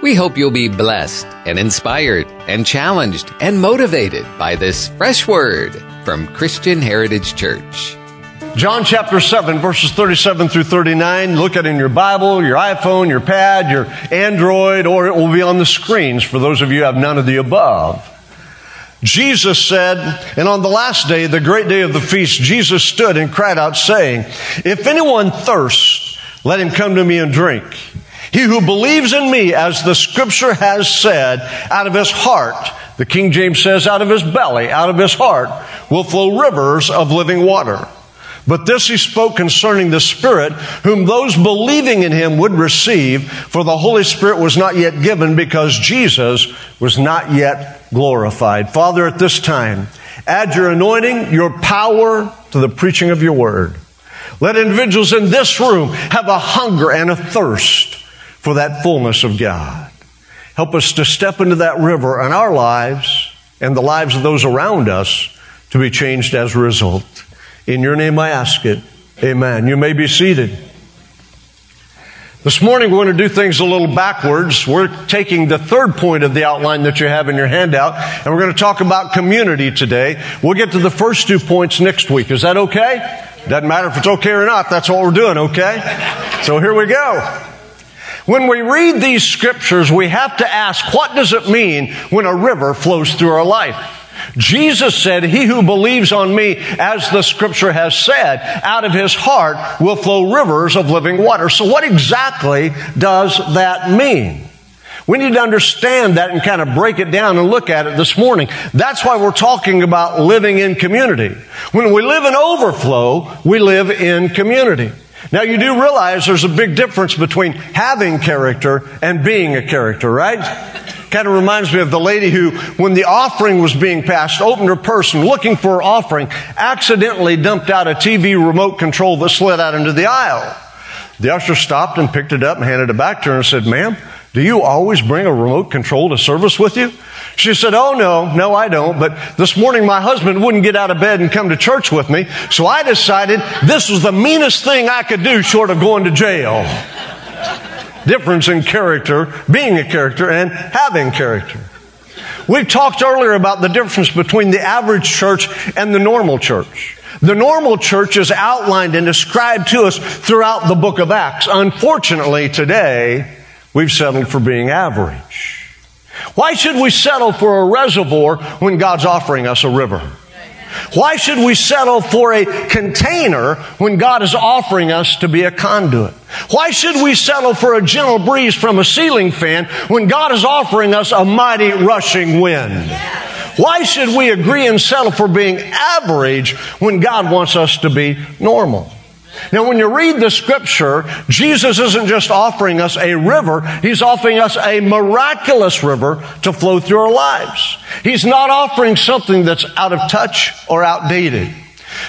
We hope you'll be blessed and inspired and challenged and motivated by this fresh word from Christian Heritage Church. John chapter 7, verses 37 through 39. Look at it in your Bible, your iPhone, your pad, your Android, or it will be on the screens for those of you who have none of the above. Jesus said, and on the last day, the great day of the feast, Jesus stood and cried out, saying, If anyone thirsts, let him come to me and drink. He who believes in me, as the scripture has said, out of his heart, the King James says, out of his belly, out of his heart, will flow rivers of living water. But this he spoke concerning the Spirit, whom those believing in him would receive, for the Holy Spirit was not yet given because Jesus was not yet glorified. Father, at this time, add your anointing, your power to the preaching of your word. Let individuals in this room have a hunger and a thirst for that fullness of God. Help us to step into that river in our lives and the lives of those around us to be changed as a result. In your name I ask it. Amen. You may be seated. This morning we're going to do things a little backwards. We're taking the third point of the outline that you have in your handout, and we're going to talk about community today. We'll get to the first two points next week. Is that okay? Doesn't matter if it's okay or not. That's what we're doing, okay? So here we go. When we read these scriptures, we have to ask, what does it mean when a river flows through our life? Jesus said, He who believes on me, as the scripture has said, out of his heart will flow rivers of living water. So what exactly does that mean? We need to understand that and kind of break it down and look at it this morning. That's why we're talking about living in community. When we live in overflow, we live in community. Now you do realize there's a big difference between having character and being a character, right? Kind of reminds me of the lady who, when the offering was being passed, opened her purse and looking for her offering, accidentally dumped out a TV remote control that slid out into the aisle. The usher stopped and picked it up and handed it back to her and said, ma'am, do you always bring a remote control to service with you? She said, Oh no, no I don't, but this morning my husband wouldn't get out of bed and come to church with me, so I decided this was the meanest thing I could do short of going to jail difference in character, being a character, and having character. We've talked earlier about the difference between the average church and the normal church. The normal church is outlined and described to us throughout the book of Acts. Unfortunately, today, we've settled for being average. Why should we settle for a reservoir when God's offering us a river? Why should we settle for a container when God is offering us to be a conduit? Why should we settle for a gentle breeze from a ceiling fan when God is offering us a mighty rushing wind? Why should we agree and settle for being average when God wants us to be normal? Now, when you read the scripture, Jesus isn't just offering us a river, He's offering us a miraculous river to flow through our lives. He's not offering something that's out of touch or outdated.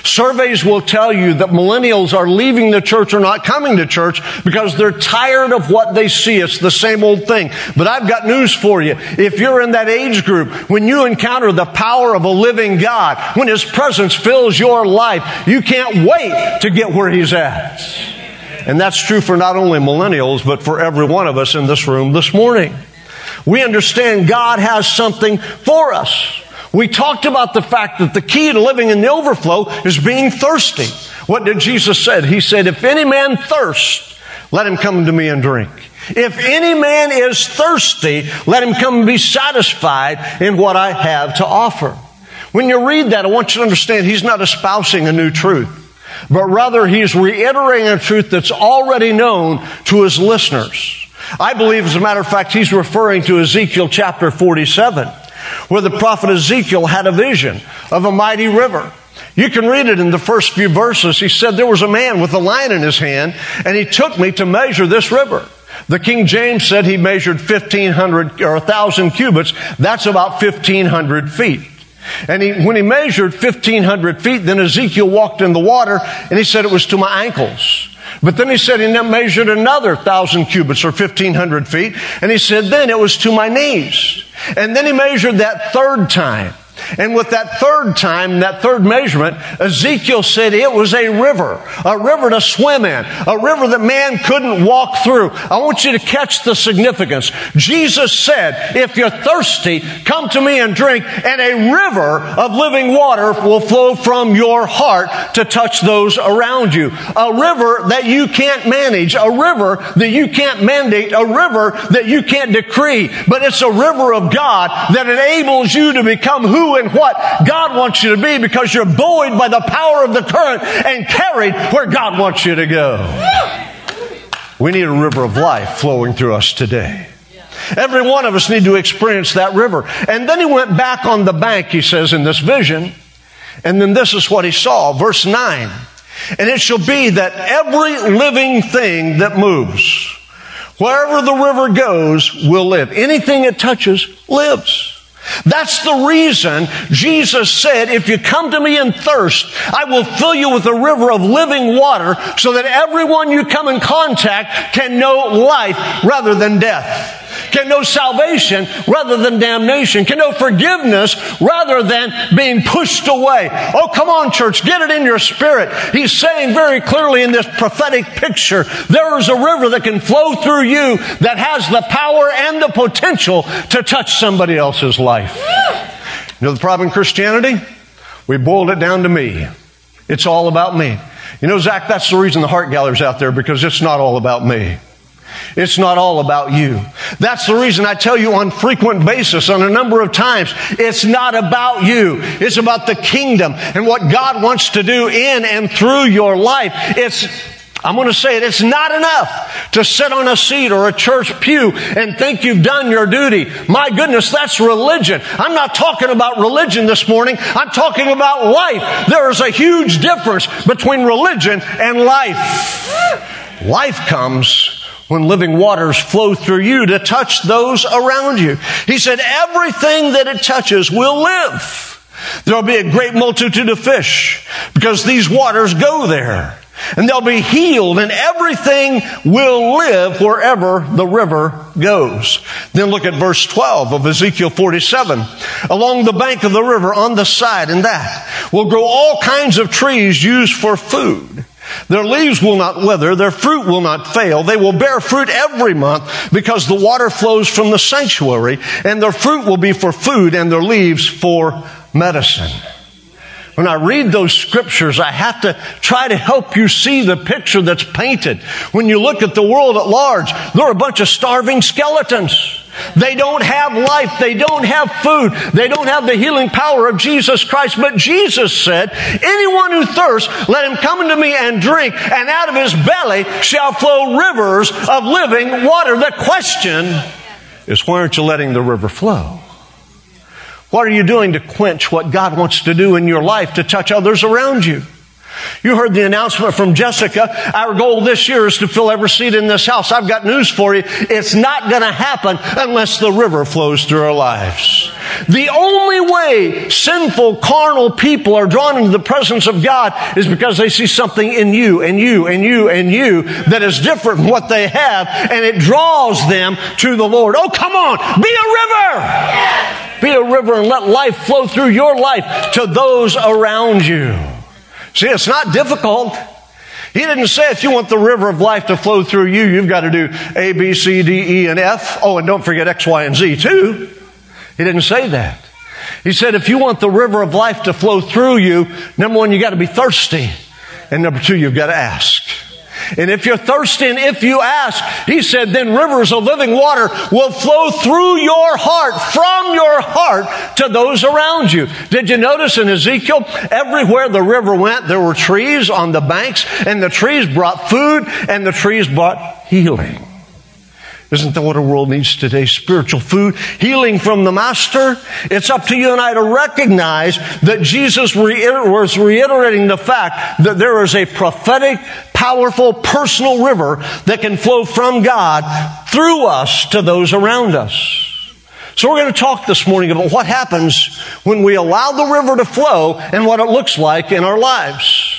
Surveys will tell you that millennials are leaving the church or not coming to church because they're tired of what they see. It's the same old thing. But I've got news for you. If you're in that age group, when you encounter the power of a living God, when His presence fills your life, you can't wait to get where He's at. And that's true for not only millennials, but for every one of us in this room this morning. We understand God has something for us. We talked about the fact that the key to living in the overflow is being thirsty. What did Jesus say? He said, if any man thirst, let him come to me and drink. If any man is thirsty, let him come and be satisfied in what I have to offer. When you read that, I want you to understand he's not espousing a new truth, but rather he's reiterating a truth that's already known to his listeners. I believe, as a matter of fact, he's referring to Ezekiel chapter 47 where the prophet Ezekiel had a vision of a mighty river. You can read it in the first few verses. He said there was a man with a line in his hand and he took me to measure this river. The King James said he measured 1500 or 1000 cubits. That's about 1500 feet. And he, when he measured 1500 feet, then Ezekiel walked in the water and he said it was to my ankles. But then he said he measured another thousand cubits or 1500 feet. And he said then it was to my knees. And then he measured that third time. And with that third time, that third measurement, Ezekiel said it was a river, a river to swim in, a river that man couldn't walk through. I want you to catch the significance. Jesus said, if you're thirsty, come to me and drink, and a river of living water will flow from your heart to touch those around you. A river that you can't manage, a river that you can't mandate, a river that you can't decree, but it's a river of God that enables you to become who and what God wants you to be because you're buoyed by the power of the current and carried where God wants you to go. We need a river of life flowing through us today. Every one of us need to experience that river. And then he went back on the bank, he says, in this vision. And then this is what he saw. Verse 9. And it shall be that every living thing that moves, wherever the river goes, will live. Anything it touches lives. That's the reason Jesus said, if you come to me in thirst, I will fill you with a river of living water so that everyone you come in contact can know life rather than death can know salvation rather than damnation, can know forgiveness rather than being pushed away. Oh, come on, church, get it in your spirit. He's saying very clearly in this prophetic picture, there is a river that can flow through you that has the power and the potential to touch somebody else's life. You know the problem in Christianity? We boiled it down to me. It's all about me. You know, Zach, that's the reason the heart gallery's out there because it's not all about me. It's not all about you. That's the reason I tell you on frequent basis, on a number of times, it's not about you. It's about the kingdom and what God wants to do in and through your life. It's I'm going to say it. It's not enough to sit on a seat or a church pew and think you've done your duty. My goodness, that's religion. I'm not talking about religion this morning. I'm talking about life. There is a huge difference between religion and life. Life comes when living waters flow through you to touch those around you. He said, everything that it touches will live. There'll be a great multitude of fish because these waters go there. And they'll be healed and everything will live wherever the river goes. Then look at verse 12 of Ezekiel 47. Along the bank of the river on the side and that will grow all kinds of trees used for food. Their leaves will not wither, their fruit will not fail. They will bear fruit every month because the water flows from the sanctuary, and their fruit will be for food and their leaves for medicine. When I read those scriptures, I have to try to help you see the picture that's painted. When you look at the world at large, there are a bunch of starving skeletons. They don't have life. They don't have food. They don't have the healing power of Jesus Christ. But Jesus said, anyone who thirsts, let him come unto me and drink, and out of his belly shall flow rivers of living water. The question is, why aren't you letting the river flow? What are you doing to quench what God wants to do in your life to touch others around you? You heard the announcement from Jessica. Our goal this year is to fill every seat in this house. I've got news for you. It's not going to happen unless the river flows through our lives. The only way sinful, carnal people are drawn into the presence of God is because they see something in you and you and you and you that is different from what they have and it draws them to the Lord. Oh, come on. Be a river. Be a river and let life flow through your life to those around you. See, it's not difficult. He didn't say if you want the river of life to flow through you, you've got to do A, B, C, D, E, and F. Oh, and don't forget X, Y, and Z too. He didn't say that. He said if you want the river of life to flow through you, number one, you got to be thirsty. And number two, you've got to ask. And if you're thirsty and if you ask, he said, then rivers of living water will flow through your heart, from your heart to those around you. Did you notice in Ezekiel, everywhere the river went, there were trees on the banks and the trees brought food and the trees brought healing. Isn't that what our world needs today? Spiritual food, healing from the Master. It's up to you and I to recognize that Jesus was reiterating the fact that there is a prophetic, powerful, personal river that can flow from God through us to those around us. So we're going to talk this morning about what happens when we allow the river to flow and what it looks like in our lives.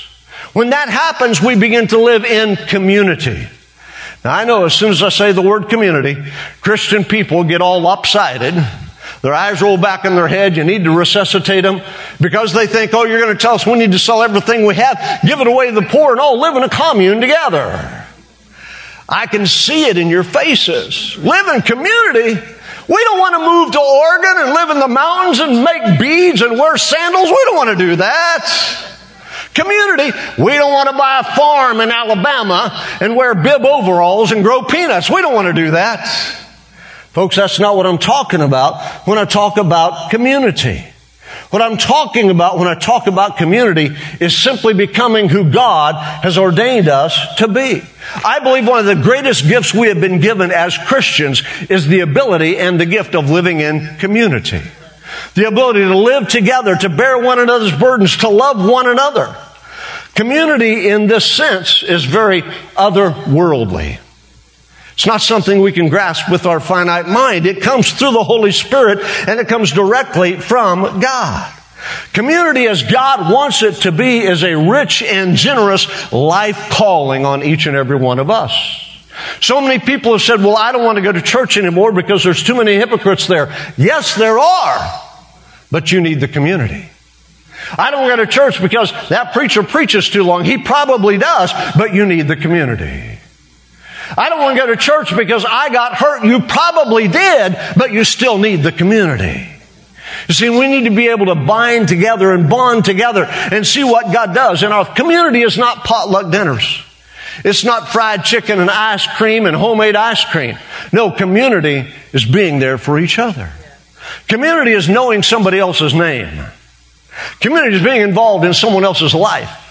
When that happens, we begin to live in community. Now I know as soon as I say the word community, Christian people get all lopsided Their eyes roll back in their head. You need to resuscitate them because they think, oh, you're going to tell us we need to sell everything we have, give it away to the poor, and all live in a commune together. I can see it in your faces. Live in community. We don't want to move to Oregon and live in the mountains and make beads and wear sandals. We don't want to do that. Community, we don't want to buy a farm in Alabama and wear bib overalls and grow peanuts. We don't want to do that. Folks, that's not what I'm talking about when I talk about community. What I'm talking about when I talk about community is simply becoming who God has ordained us to be. I believe one of the greatest gifts we have been given as Christians is the ability and the gift of living in community. The ability to live together, to bear one another's burdens, to love one another. Community in this sense is very otherworldly. It's not something we can grasp with our finite mind. It comes through the Holy Spirit and it comes directly from God. Community as God wants it to be is a rich and generous life calling on each and every one of us. So many people have said, well, I don't want to go to church anymore because there's too many hypocrites there. Yes, there are, but you need the community. I don't go to church because that preacher preaches too long. He probably does, but you need the community. I don't want to go to church because I got hurt. You probably did, but you still need the community. You see, we need to be able to bind together and bond together and see what God does. And our community is not potluck dinners. It's not fried chicken and ice cream and homemade ice cream. No, community is being there for each other. Community is knowing somebody else's name. Community is being involved in someone else's life.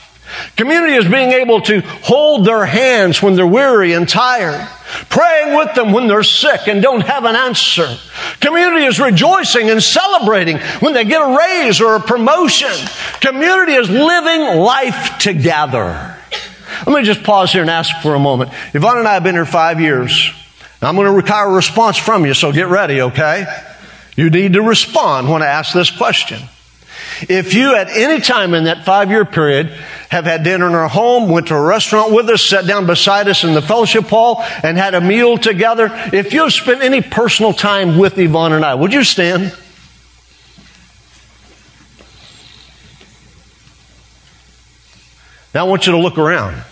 Community is being able to hold their hands when they're weary and tired. Praying with them when they're sick and don't have an answer. Community is rejoicing and celebrating when they get a raise or a promotion. Community is living life together. Let me just pause here and ask for a moment. Yvonne and I have been here five years. I'm going to require a response from you, so get ready, okay? You need to respond when I ask this question. If you at any time in that five year period have had dinner in our home, went to a restaurant with us, sat down beside us in the fellowship hall and had a meal together, if you've spent any personal time with Yvonne and I, would you stand? Now I want you to look around.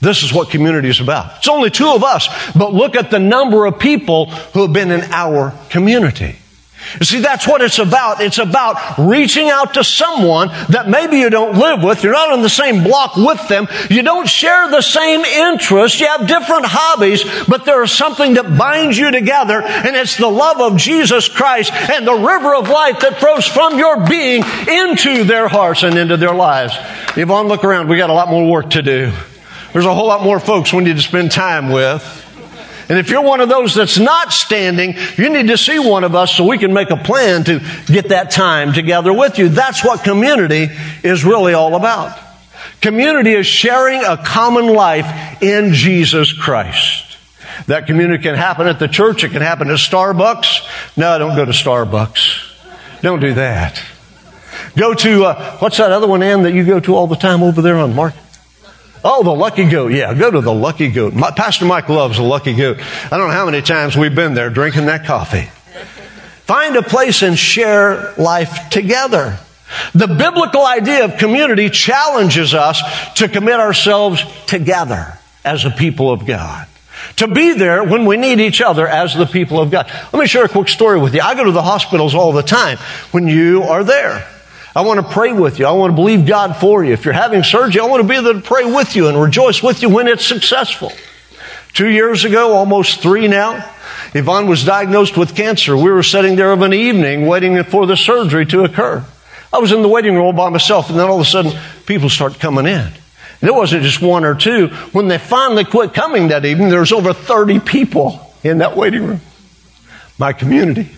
This is what community is about. It's only two of us, but look at the number of people who have been in our community. You see, that's what it's about. It's about reaching out to someone that maybe you don't live with. You're not on the same block with them. You don't share the same interests. You have different hobbies, but there is something that binds you together, and it's the love of Jesus Christ and the river of life that flows from your being into their hearts and into their lives. Yvonne, look around. We got a lot more work to do. There's a whole lot more folks we need to spend time with. And if you're one of those that's not standing, you need to see one of us so we can make a plan to get that time together with you. That's what community is really all about. Community is sharing a common life in Jesus Christ. That community can happen at the church. It can happen at Starbucks. No, don't go to Starbucks. Don't do that. Go to, uh, what's that other one, Ann, that you go to all the time over there on Market? Oh, the Lucky Goat. Yeah, go to the Lucky Goat. My, Pastor Mike loves the Lucky Goat. I don't know how many times we've been there drinking that coffee. Find a place and share life together. The biblical idea of community challenges us to commit ourselves together as a people of God. To be there when we need each other as the people of God. Let me share a quick story with you. I go to the hospitals all the time when you are there. I want to pray with you. I want to believe God for you. If you're having surgery, I want to be there to pray with you and rejoice with you when it's successful. Two years ago, almost three now, Yvonne was diagnosed with cancer. We were sitting there of an evening waiting for the surgery to occur. I was in the waiting room by myself, and then all of a sudden, people start coming in. And it wasn't just one or two. When they finally quit coming that evening, there was over 30 people in that waiting room. My community.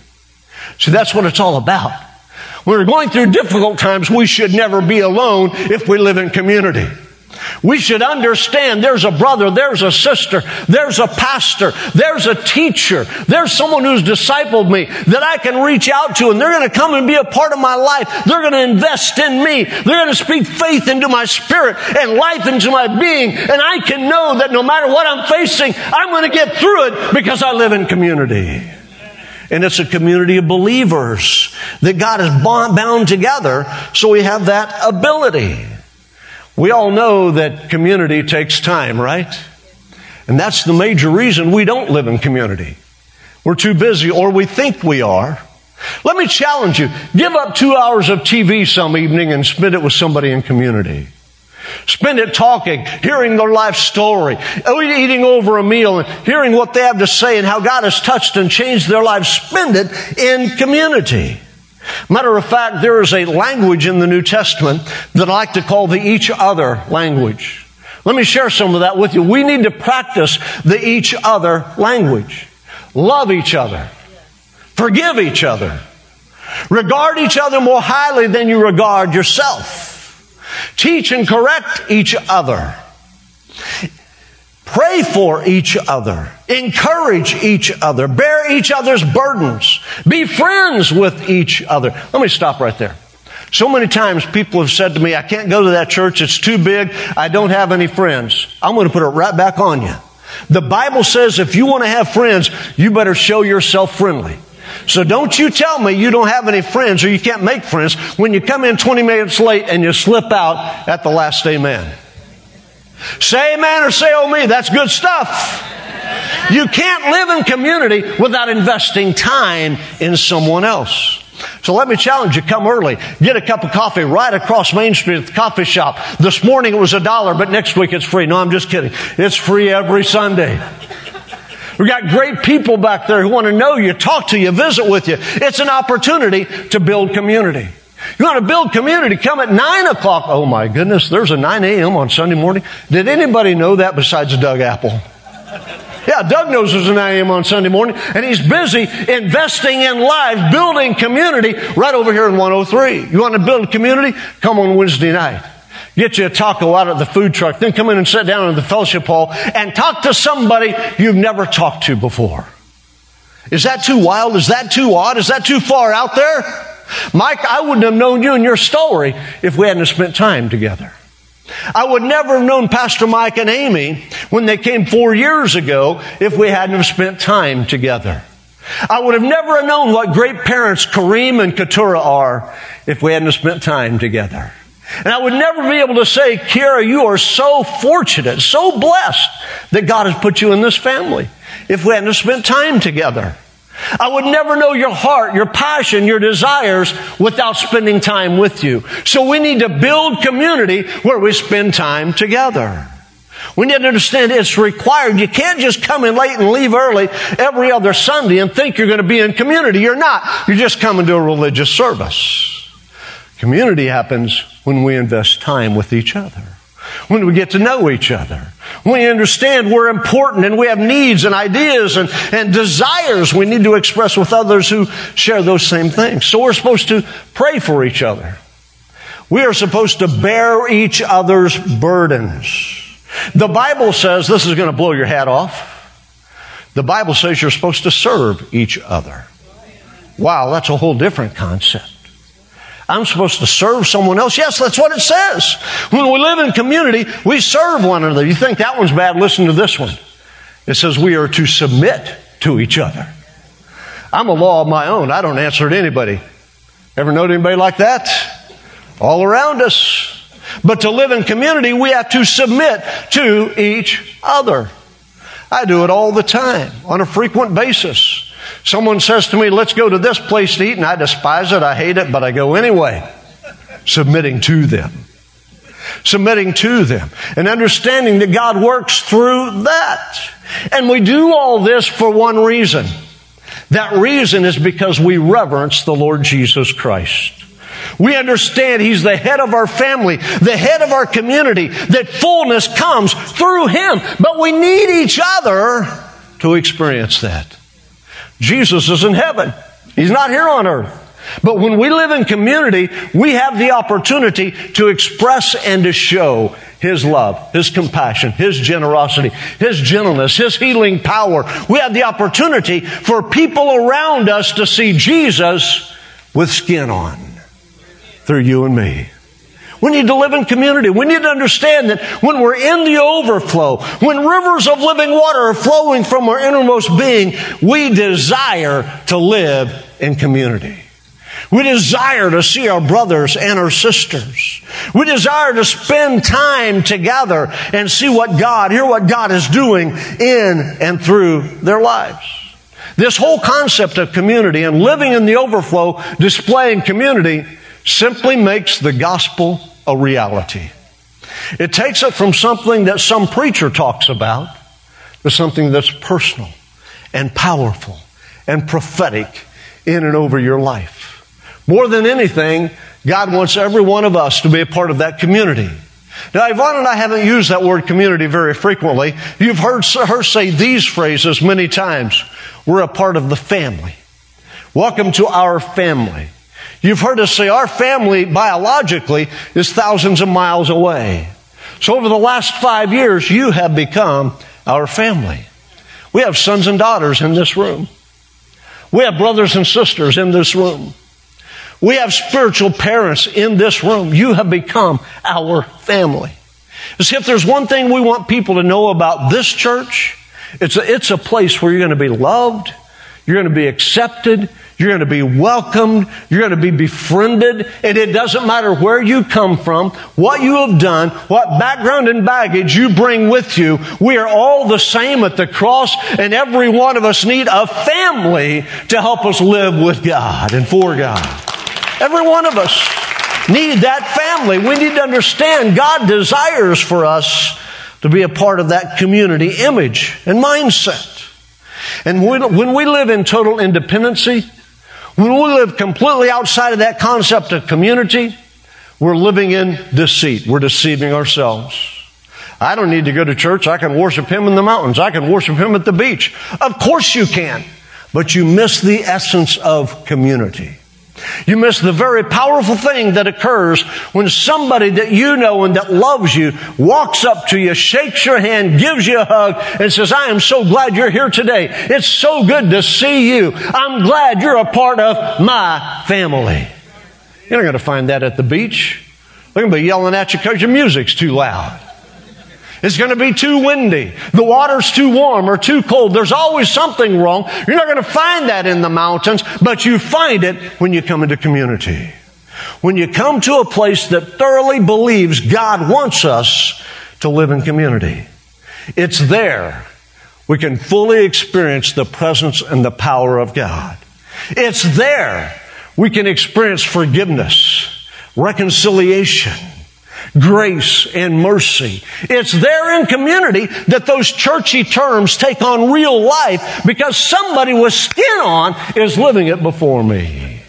See, that's what it's all about. When we're going through difficult times, we should never be alone if we live in community. We should understand there's a brother, there's a sister, there's a pastor, there's a teacher, there's someone who's discipled me that I can reach out to and they're going to come and be a part of my life. They're going to invest in me. They're going to speak faith into my spirit and life into my being. And I can know that no matter what I'm facing, I'm going to get through it because I live in community. And it's a community of believers that God has bound together so we have that ability. We all know that community takes time, right? And that's the major reason we don't live in community. We're too busy or we think we are. Let me challenge you. Give up two hours of TV some evening and spend it with somebody in community. Spend it talking, hearing their life story, oh, eating over a meal and hearing what they have to say and how God has touched and changed their lives. Spend it in community. Matter of fact, there is a language in the New Testament that I like to call the each other language. Let me share some of that with you. We need to practice the each other language. Love each other. Forgive each other. Regard each other more highly than you regard yourself. Teach and correct each other. Pray for each other. Encourage each other. Bear each other's burdens. Be friends with each other. Let me stop right there. So many times people have said to me, I can't go to that church. It's too big. I don't have any friends. I'm going to put it right back on you. The Bible says if you want to have friends, you better show yourself friendly. So don't you tell me you don't have any friends or you can't make friends when you come in 20 minutes late and you slip out at the last amen. Say amen or say oh me. That's good stuff. You can't live in community without investing time in someone else. So let me challenge you, come early. Get a cup of coffee right across Main Street at the coffee shop. This morning it was a dollar, but next week it's free. No, I'm just kidding. It's free every Sunday. We've got great people back there who want to know you, talk to you, visit with you. It's an opportunity to build community. You want to build community? Come at 9 o'clock. Oh my goodness, there's a 9 a.m. on Sunday morning. Did anybody know that besides Doug Apple? Yeah, Doug knows there's a 9 a.m. on Sunday morning, and he's busy investing in lives, building community right over here in 103. You want to build community? Come on Wednesday night. Get you a taco out of the food truck, then come in and sit down in the fellowship hall and talk to somebody you've never talked to before. Is that too wild? Is that too odd? Is that too far out there? Mike, I wouldn't have known you and your story if we hadn't spent time together. I would never have known Pastor Mike and Amy when they came four years ago if we hadn't have spent time together. I would have never known what great parents Kareem and Katura are if we hadn't have spent time together. And I would never be able to say, Kira, you are so fortunate, so blessed that God has put you in this family if we hadn't spent time together. I would never know your heart, your passion, your desires without spending time with you. So we need to build community where we spend time together. We need to understand it's required. You can't just come in late and leave early every other Sunday and think you're going to be in community. You're not. You're just coming to a religious service. Community happens when we invest time with each other when we get to know each other. When we understand we're important and we have needs and ideas and, and desires we need to express with others who share those same things. So we're supposed to pray for each other. We are supposed to bear each other's burdens. The Bible says, this is going to blow your hat off. The Bible says you're supposed to serve each other. Wow, that's a whole different concept. I'm supposed to serve someone else. Yes, that's what it says. When we live in community, we serve one another. You think that one's bad? Listen to this one. It says we are to submit to each other. I'm a law of my own. I don't answer to anybody. Ever know anybody like that? All around us. But to live in community, we have to submit to each other. I do it all the time on a frequent basis. Someone says to me, let's go to this place to eat, and I despise it, I hate it, but I go anyway. Submitting to them. Submitting to them. And understanding that God works through that. And we do all this for one reason. That reason is because we reverence the Lord Jesus Christ. We understand He's the head of our family, the head of our community, that fullness comes through Him. But we need each other to experience that. Jesus is in heaven. He's not here on earth. But when we live in community, we have the opportunity to express and to show His love, His compassion, His generosity, His gentleness, His healing power. We have the opportunity for people around us to see Jesus with skin on through you and me. We need to live in community. We need to understand that when we're in the overflow, when rivers of living water are flowing from our innermost being, we desire to live in community. We desire to see our brothers and our sisters. We desire to spend time together and see what God, hear what God is doing in and through their lives. This whole concept of community and living in the overflow, displaying community, simply makes the gospel a reality. It takes it from something that some preacher talks about to something that's personal and powerful and prophetic in and over your life. More than anything, God wants every one of us to be a part of that community. Now, Yvonne and I haven't used that word community very frequently. You've heard her say these phrases many times. We're a part of the family. Welcome to our family. You've heard us say our family biologically is thousands of miles away. So over the last five years, you have become our family. We have sons and daughters in this room. We have brothers and sisters in this room. We have spiritual parents in this room. You have become our family. See, if there's one thing we want people to know about this church, it's a, it's a place where you're going to be loved, you're going to be accepted, you're going to be welcomed. You're going to be befriended. And it doesn't matter where you come from, what you have done, what background and baggage you bring with you. We are all the same at the cross and every one of us need a family to help us live with God and for God. Every one of us need that family. We need to understand God desires for us to be a part of that community image and mindset. And when we live in total independency, when we live completely outside of that concept of community, we're living in deceit. We're deceiving ourselves. I don't need to go to church. I can worship Him in the mountains. I can worship Him at the beach. Of course you can. But you miss the essence of community. You miss the very powerful thing that occurs when somebody that you know and that loves you walks up to you, shakes your hand, gives you a hug, and says, I am so glad you're here today. It's so good to see you. I'm glad you're a part of my family. You're not going to find that at the beach. They're going to be yelling at you because your music's too loud. It's going to be too windy. The water's too warm or too cold. There's always something wrong. You're not going to find that in the mountains, but you find it when you come into community. When you come to a place that thoroughly believes God wants us to live in community. It's there we can fully experience the presence and the power of God. It's there we can experience forgiveness, reconciliation, grace and mercy. It's there in community that those churchy terms take on real life because somebody with skin on is living it before me.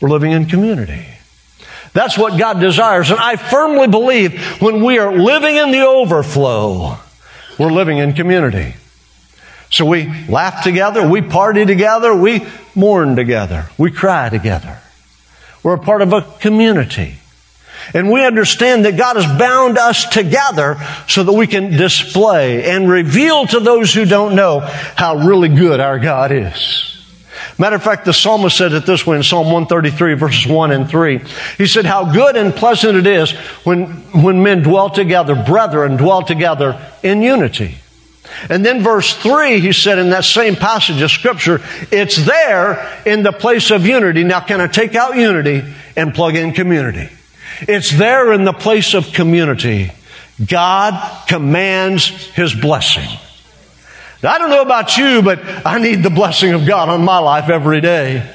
We're living in community. That's what God desires. And I firmly believe when we are living in the overflow, we're living in community. So we laugh together, we party together, we mourn together, we cry together. We're a part of a community. And we understand that God has bound us together so that we can display and reveal to those who don't know how really good our God is. Matter of fact, the psalmist said it this way in Psalm 133 verses 1 and 3. He said, how good and pleasant it is when, when men dwell together, brethren dwell together in unity. And then verse 3, he said in that same passage of scripture, it's there in the place of unity. Now can I take out unity and plug in community? It's there in the place of community. God commands His blessing. I don't know about you, but I need the blessing of God on my life every day.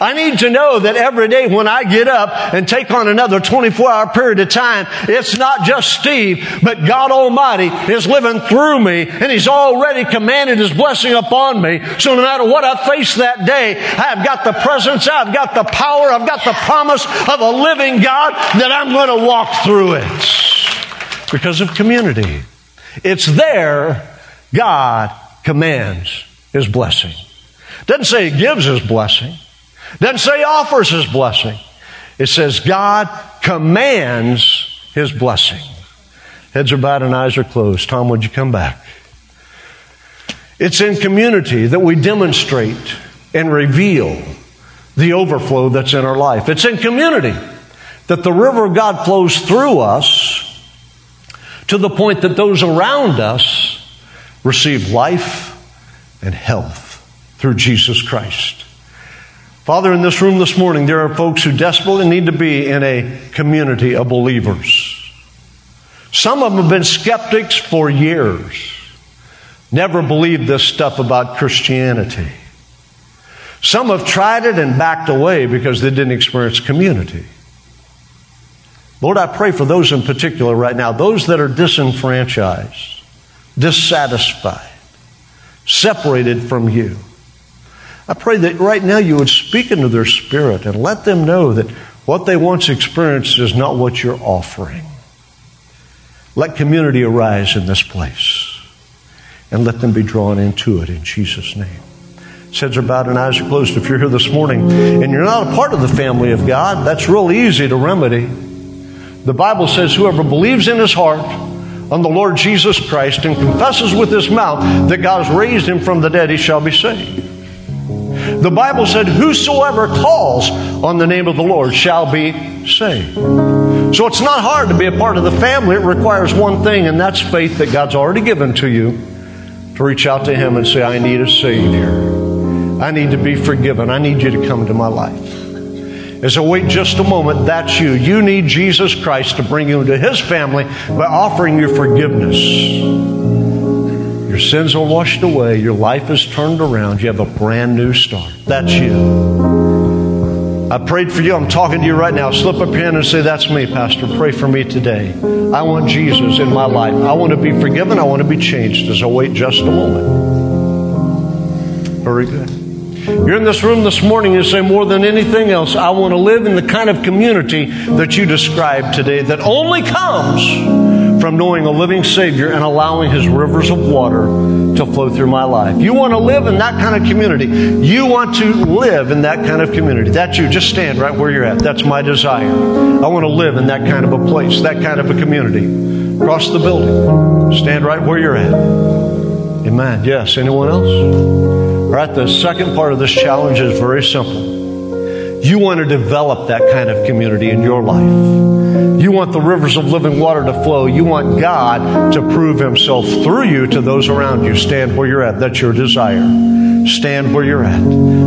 I need to know that every day when I get up and take on another 24 hour period of time, it's not just Steve, but God Almighty is living through me and He's already commanded His blessing upon me. So no matter what I face that day, I've got the presence, I've got the power, I've got the promise of a living God that I'm going to walk through it because of community. It's there God commands His blessing. Doesn't say He gives His blessing. Doesn't say offers his blessing. It says God commands his blessing. Heads are bowed and eyes are closed. Tom, would you come back? It's in community that we demonstrate and reveal the overflow that's in our life. It's in community that the river of God flows through us to the point that those around us receive life and health through Jesus Christ. Father, in this room this morning, there are folks who desperately need to be in a community of believers. Some of them have been skeptics for years, never believed this stuff about Christianity. Some have tried it and backed away because they didn't experience community. Lord, I pray for those in particular right now, those that are disenfranchised, dissatisfied, separated from you. I pray that right now you would speak into their spirit and let them know that what they once experienced is not what you're offering. Let community arise in this place and let them be drawn into it in Jesus' name. Heads are bowed and eyes are closed. If you're here this morning and you're not a part of the family of God, that's real easy to remedy. The Bible says, whoever believes in his heart on the Lord Jesus Christ and confesses with his mouth that God has raised him from the dead, he shall be saved. The Bible said, Whosoever calls on the name of the Lord shall be saved. So it's not hard to be a part of the family. It requires one thing, and that's faith that God's already given to you to reach out to Him and say, I need a Savior. I need to be forgiven. I need you to come to my life. As I wait just a moment, that's you. You need Jesus Christ to bring you into His family by offering you forgiveness. Your sins are washed away. Your life is turned around. You have a brand new start. That's you. I prayed for you. I'm talking to you right now. Slip up your hand and say, That's me, Pastor. Pray for me today. I want Jesus in my life. I want to be forgiven. I want to be changed as I wait just a moment. Very good. You're in this room this morning and say, more than anything else, I want to live in the kind of community that you described today that only comes from knowing a living Savior and allowing His rivers of water to flow through my life. You want to live in that kind of community. You want to live in that kind of community. That's you. Just stand right where you're at. That's my desire. I want to live in that kind of a place, that kind of a community. Across the building. Stand right where you're at. Amen. Yes. Anyone else? All right. The second part of this challenge is very simple. You want to develop that kind of community in your life. You want the rivers of living water to flow. You want God to prove Himself through you to those around you. Stand where you're at. That's your desire. Stand where you're at.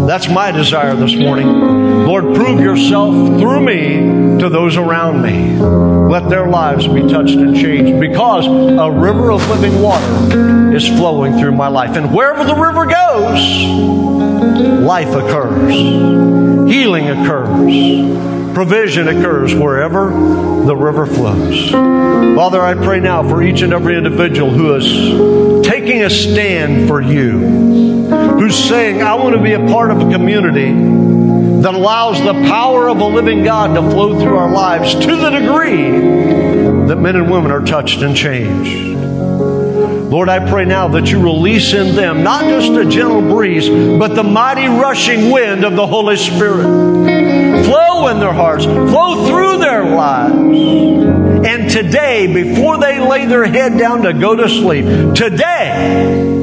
That's my desire this morning. Lord, prove yourself through me to those around me. Let their lives be touched and changed because a river of living water is flowing through my life. And wherever the river goes, life occurs, healing occurs provision occurs wherever the river flows. Father, I pray now for each and every individual who is taking a stand for you, who's saying, I want to be a part of a community that allows the power of a living God to flow through our lives to the degree that men and women are touched and changed. Lord, I pray now that you release in them not just a gentle breeze, but the mighty rushing wind of the Holy Spirit. Flow in their hearts, flow through their lives. And today, before they lay their head down to go to sleep, today,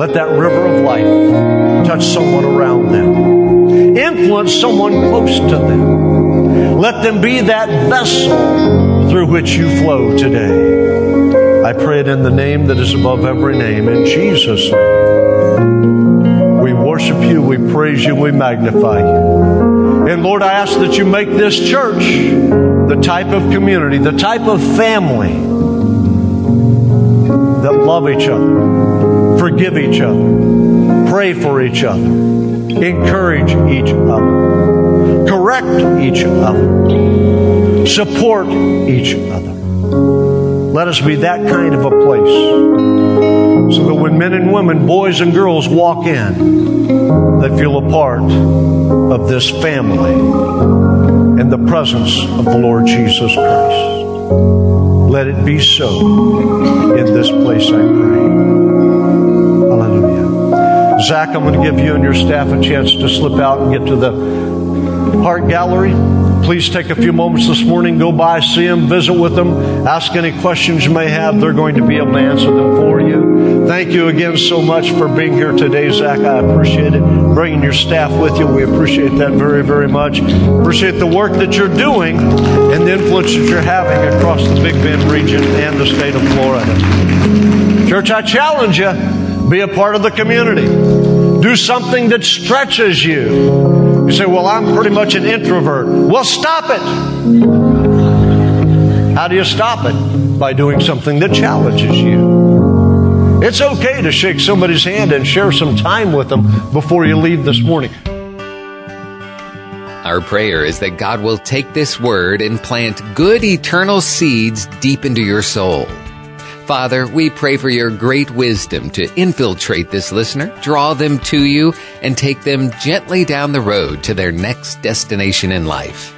let that river of life touch someone around them, influence someone close to them. Let them be that vessel through which you flow today. I pray it in the name that is above every name, in Jesus' name. We worship you, we praise you, we magnify you. And Lord, I ask that you make this church the type of community, the type of family that love each other, forgive each other, pray for each other, encourage each other, correct each other, support each other. Let us be that kind of a place. So that when men and women, boys and girls walk in, they feel a part of this family in the presence of the Lord Jesus Christ. Let it be so in this place, I pray. Zach, I'm going to give you and your staff a chance to slip out and get to the heart gallery. Please take a few moments this morning, go by, see them, visit with them, ask any questions you may have. They're going to be able to answer them for you. Thank you again so much for being here today, Zach. I appreciate it. Bringing your staff with you, we appreciate that very, very much. Appreciate the work that you're doing and the influence that you're having across the Big Bend region and the state of Florida. Church, I challenge you be a part of the community. Do something that stretches you. You say, Well, I'm pretty much an introvert. Well, stop it. How do you stop it? By doing something that challenges you. It's okay to shake somebody's hand and share some time with them before you leave this morning. Our prayer is that God will take this word and plant good eternal seeds deep into your soul. Father, we pray for your great wisdom to infiltrate this listener, draw them to you, and take them gently down the road to their next destination in life.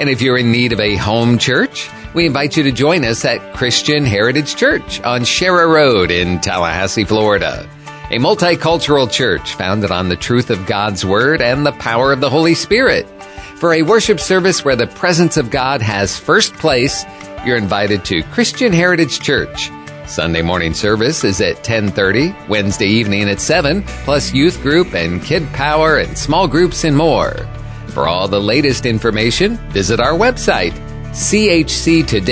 And if you're in need of a home church, we invite you to join us at Christian Heritage Church on Sharer Road in Tallahassee, Florida. A multicultural church founded on the truth of God's Word and the power of the Holy Spirit. For a worship service where the presence of God has first place, you're invited to Christian Heritage Church. Sunday morning service is at 10:30, Wednesday evening at 7, plus youth group and kid power and small groups and more. For all the latest information, visit our website chctoday.com.